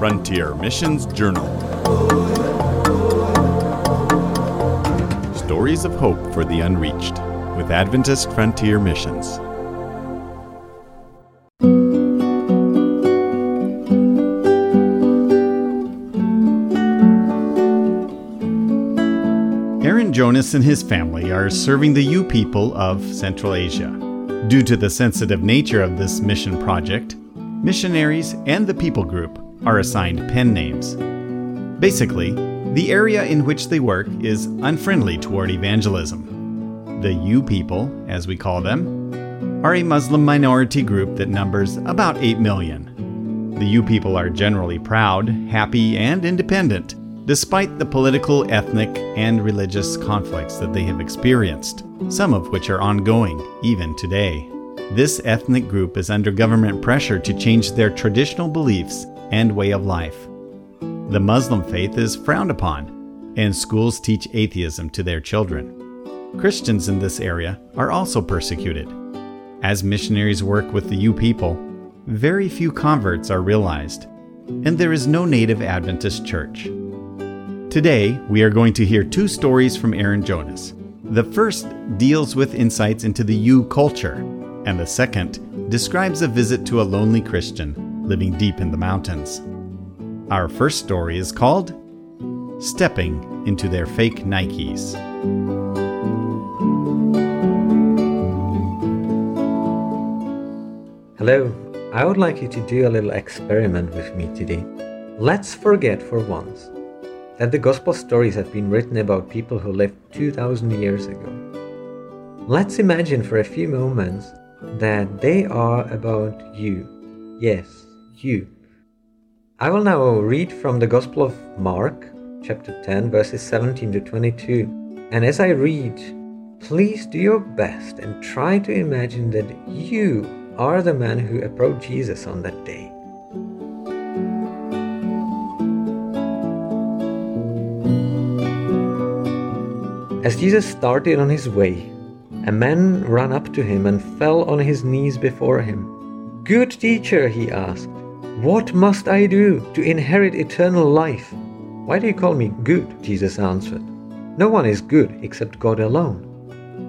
Frontier Missions Journal. Stories of Hope for the Unreached with Adventist Frontier Missions. Aaron Jonas and his family are serving the U people of Central Asia. Due to the sensitive nature of this mission project, missionaries and the people group are assigned pen names. Basically, the area in which they work is unfriendly toward evangelism. The U people, as we call them, are a Muslim minority group that numbers about 8 million. The U people are generally proud, happy, and independent, despite the political, ethnic, and religious conflicts that they have experienced, some of which are ongoing even today. This ethnic group is under government pressure to change their traditional beliefs and way of life. The Muslim faith is frowned upon, and schools teach atheism to their children. Christians in this area are also persecuted. As missionaries work with the U people, very few converts are realized, and there is no native Adventist church. Today, we are going to hear two stories from Aaron Jonas. The first deals with insights into the U culture, and the second describes a visit to a lonely Christian living deep in the mountains. Our first story is called Stepping into Their Fake Nikes. Hello, I would like you to do a little experiment with me today. Let's forget for once that the gospel stories have been written about people who lived 2000 years ago. Let's imagine for a few moments that they are about you. Yes, you. I will now read from the Gospel of Mark, chapter 10, verses 17 to 22. And as I read, please do your best and try to imagine that you are the man who approached Jesus on that day. As Jesus started on his way, a man ran up to him and fell on his knees before him. Good teacher, he asked, what must I do to inherit eternal life? Why do you call me good? Jesus answered. No one is good except God alone.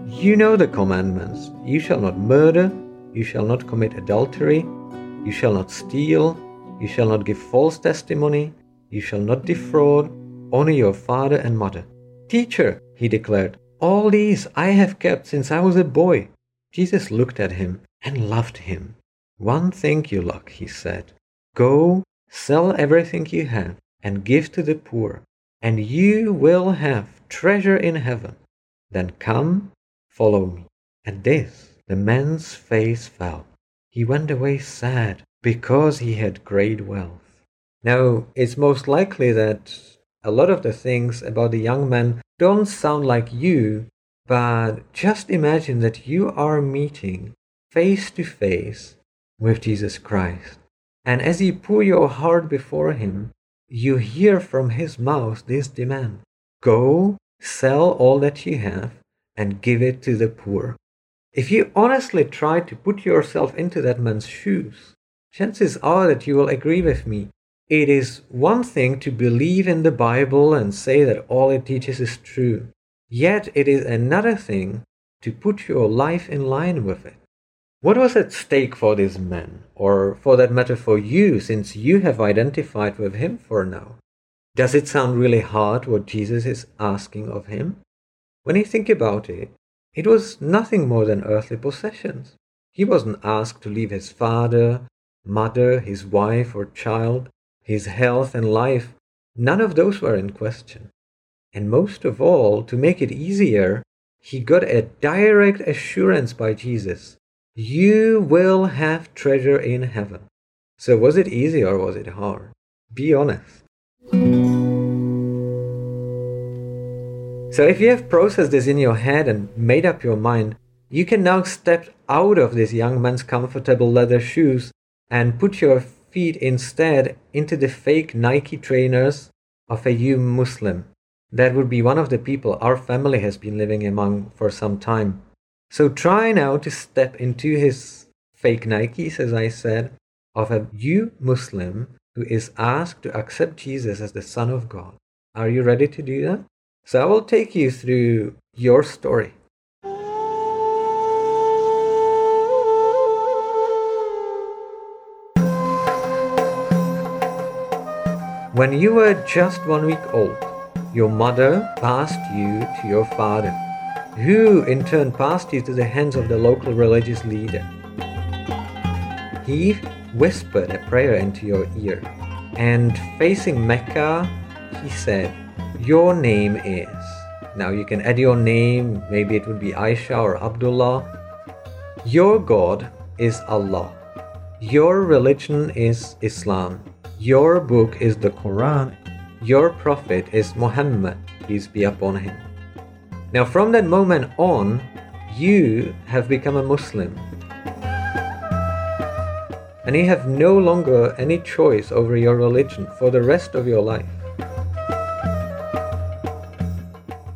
You know the commandments you shall not murder, you shall not commit adultery, you shall not steal, you shall not give false testimony, you shall not defraud, honor your father and mother. Teacher, he declared, all these I have kept since I was a boy. Jesus looked at him and loved him. One thing you lack, he said. Go, sell everything you have, and give to the poor, and you will have treasure in heaven. Then come, follow me. At this, the man's face fell. He went away sad because he had great wealth. Now, it's most likely that a lot of the things about the young man don't sound like you, but just imagine that you are meeting face to face with Jesus Christ. And as you pour your heart before him, you hear from his mouth this demand Go, sell all that you have, and give it to the poor. If you honestly try to put yourself into that man's shoes, chances are that you will agree with me. It is one thing to believe in the Bible and say that all it teaches is true, yet it is another thing to put your life in line with it. What was at stake for this man, or for that matter for you, since you have identified with him for now? Does it sound really hard what Jesus is asking of him? When you think about it, it was nothing more than earthly possessions. He wasn't asked to leave his father, mother, his wife or child, his health and life. None of those were in question. And most of all, to make it easier, he got a direct assurance by Jesus you will have treasure in heaven. So, was it easy or was it hard? Be honest. So, if you have processed this in your head and made up your mind, you can now step out of this young man's comfortable leather shoes and put your feet instead into the fake Nike trainers of a U Muslim. That would be one of the people our family has been living among for some time. So try now to step into his fake Nikes, as I said, of a U Muslim who is asked to accept Jesus as the Son of God. Are you ready to do that? So I will take you through your story. When you were just one week old, your mother passed you to your father, who in turn passed you to the hands of the local religious leader. He whispered a prayer into your ear, and facing Mecca, he said, Your name is. Now you can add your name, maybe it would be Aisha or Abdullah. Your God is Allah. Your religion is Islam. Your book is the Quran. Your prophet is Muhammad, peace be upon him. Now, from that moment on, you have become a Muslim. And you have no longer any choice over your religion for the rest of your life.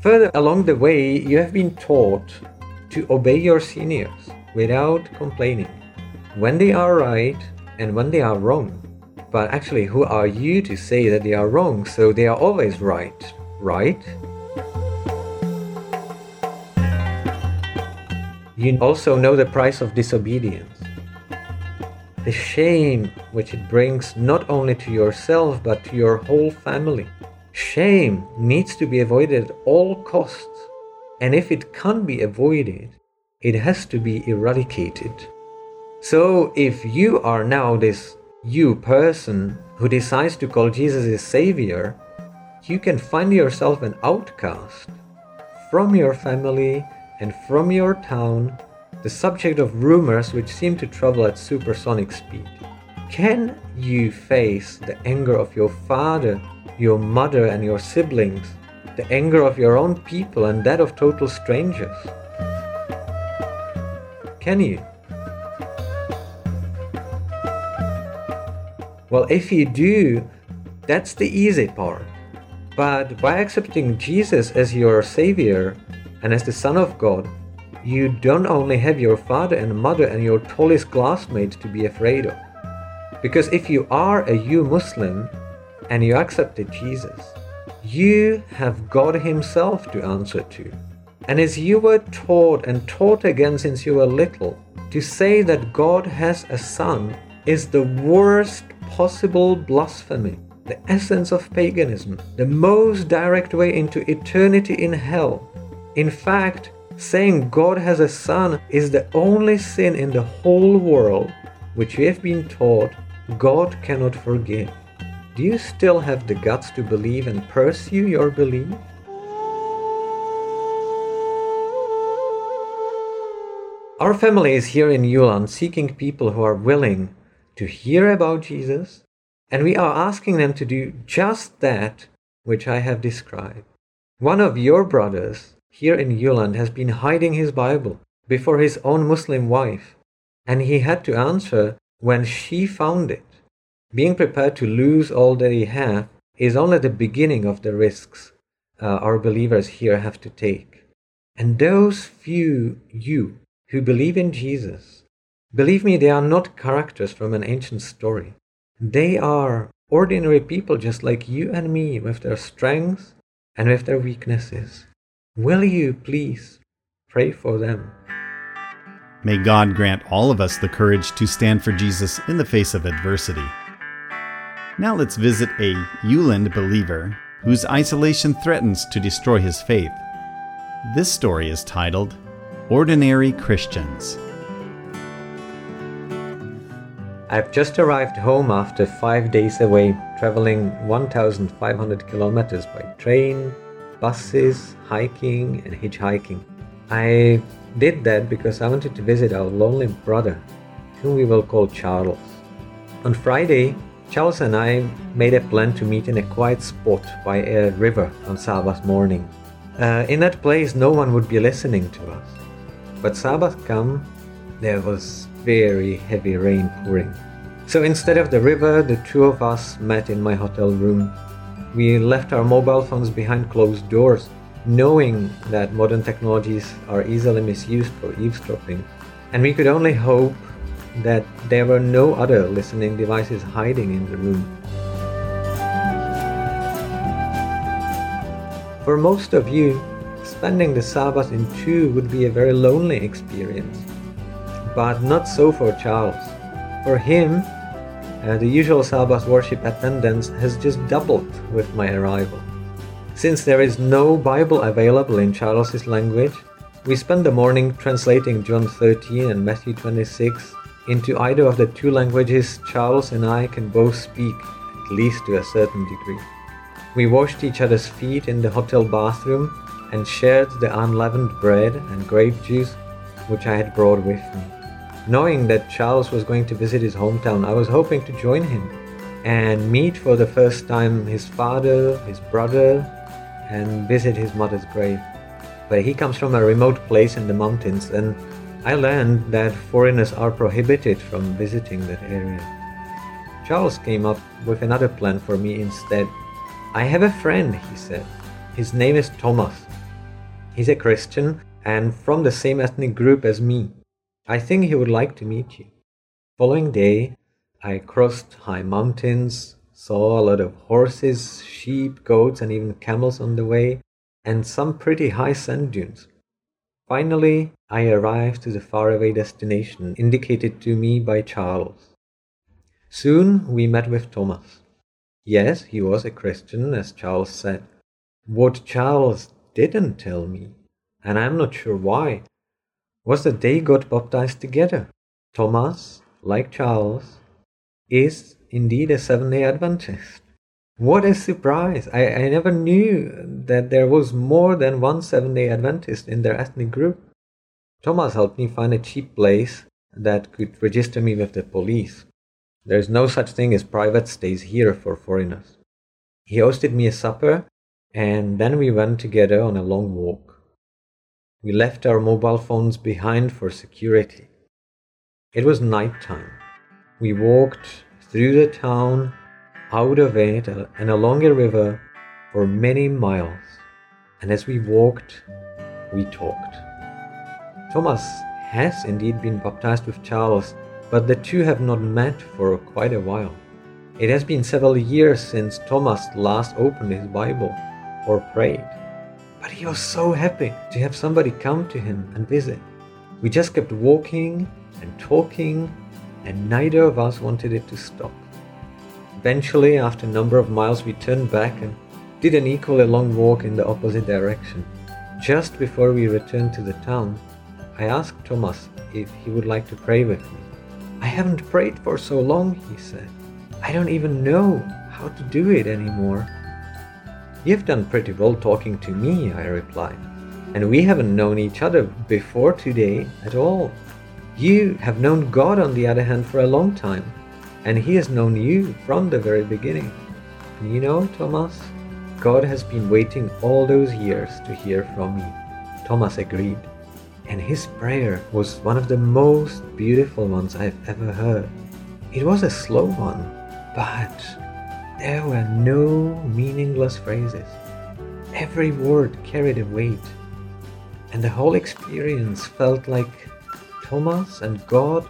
Further along the way, you have been taught to obey your seniors without complaining when they are right and when they are wrong. But actually, who are you to say that they are wrong? So they are always right, right? You also know the price of disobedience. The shame which it brings not only to yourself but to your whole family. Shame needs to be avoided at all costs. And if it can't be avoided, it has to be eradicated. So if you are now this you person who decides to call Jesus his savior, you can find yourself an outcast from your family and from your town, the subject of rumors which seem to travel at supersonic speed. Can you face the anger of your father, your mother, and your siblings, the anger of your own people, and that of total strangers? Can you? Well, if you do, that's the easy part. But by accepting Jesus as your Savior and as the Son of God, you don't only have your father and mother and your tallest classmates to be afraid of. Because if you are a you Muslim and you accepted Jesus, you have God Himself to answer to. And as you were taught and taught again since you were little, to say that God has a son is the worst possible blasphemy, the essence of paganism, the most direct way into eternity in hell. In fact, saying God has a son is the only sin in the whole world which we have been taught God cannot forgive. Do you still have the guts to believe and pursue your belief? Our family is here in Yulan seeking people who are willing to hear about Jesus, and we are asking them to do just that which I have described. One of your brothers here in Yuland has been hiding his Bible before his own Muslim wife, and he had to answer when she found it. Being prepared to lose all that he has is only the beginning of the risks uh, our believers here have to take. And those few you who believe in Jesus Believe me, they are not characters from an ancient story. They are ordinary people just like you and me, with their strengths and with their weaknesses. Will you please pray for them? May God grant all of us the courage to stand for Jesus in the face of adversity. Now let's visit a Yuland believer whose isolation threatens to destroy his faith. This story is titled Ordinary Christians. I've just arrived home after five days away, traveling 1,500 kilometers by train, buses, hiking, and hitchhiking. I did that because I wanted to visit our lonely brother, whom we will call Charles. On Friday, Charles and I made a plan to meet in a quiet spot by a river on Sabbath morning. Uh, in that place, no one would be listening to us. But Sabbath come, there was very heavy rain pouring. So instead of the river, the two of us met in my hotel room. We left our mobile phones behind closed doors, knowing that modern technologies are easily misused for eavesdropping. And we could only hope that there were no other listening devices hiding in the room. For most of you, spending the Sabbath in two would be a very lonely experience. But not so for Charles. For him, uh, the usual Sabbath worship attendance has just doubled with my arrival. Since there is no Bible available in Charles's language, we spend the morning translating John 13 and Matthew 26 into either of the two languages Charles and I can both speak, at least to a certain degree. We washed each other's feet in the hotel bathroom and shared the unleavened bread and grape juice which I had brought with me. Knowing that Charles was going to visit his hometown, I was hoping to join him and meet for the first time his father, his brother, and visit his mother's grave but he comes from a remote place in the mountains, and I learned that foreigners are prohibited from visiting that area. Charles came up with another plan for me instead. I have a friend, he said. His name is Thomas. He's a Christian and from the same ethnic group as me. I think he would like to meet you. Following day, I crossed high mountains, saw a lot of horses, sheep, goats, and even camels on the way, and some pretty high sand dunes. Finally, I arrived to the faraway destination indicated to me by Charles. Soon we met with Thomas. Yes, he was a Christian, as Charles said. What Charles didn't tell me, and I'm not sure why, was that they got baptized together. Thomas, like Charles, is indeed a Seventh day Adventist. What a surprise! I, I never knew that there was more than one seven day Adventist in their ethnic group. Thomas helped me find a cheap place that could register me with the police. There's no such thing as private stays here for foreigners. He hosted me a supper, and then we went together on a long walk. We left our mobile phones behind for security. It was night time. We walked through the town out of it and along a river for many miles. And as we walked, we talked. Thomas has indeed been baptized with Charles, but the two have not met for quite a while. It has been several years since Thomas last opened his Bible or prayed. But he was so happy to have somebody come to him and visit. We just kept walking and talking, and neither of us wanted it to stop. Eventually, after a number of miles, we turned back and did an equally long walk in the opposite direction. Just before we returned to the town, I asked Thomas if he would like to pray with me. I haven't prayed for so long, he said. I don't even know how to do it anymore. You've done pretty well talking to me, I replied. And we haven't known each other before today at all. You have known God, on the other hand, for a long time and He has known you from the very beginning. And you know, Thomas, God has been waiting all those years to hear from you. Thomas agreed, and his prayer was one of the most beautiful ones I've ever heard. It was a slow one, but there were no meaningless phrases. Every word carried a weight, and the whole experience felt like Thomas and God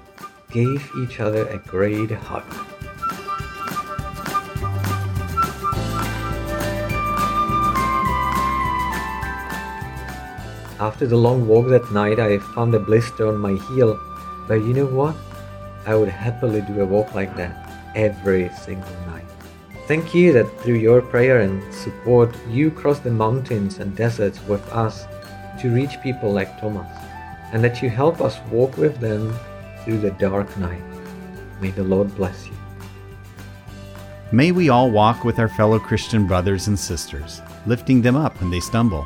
gave each other a great hug. After the long walk that night, I found a blister on my heel, but you know what? I would happily do a walk like that every single night. Thank you that through your prayer and support, you cross the mountains and deserts with us to reach people like Thomas, and that you help us walk with them through the dark night. May the Lord bless you. May we all walk with our fellow Christian brothers and sisters, lifting them up when they stumble.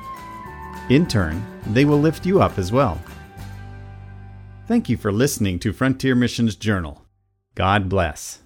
In turn, they will lift you up as well. Thank you for listening to Frontier Missions Journal. God bless.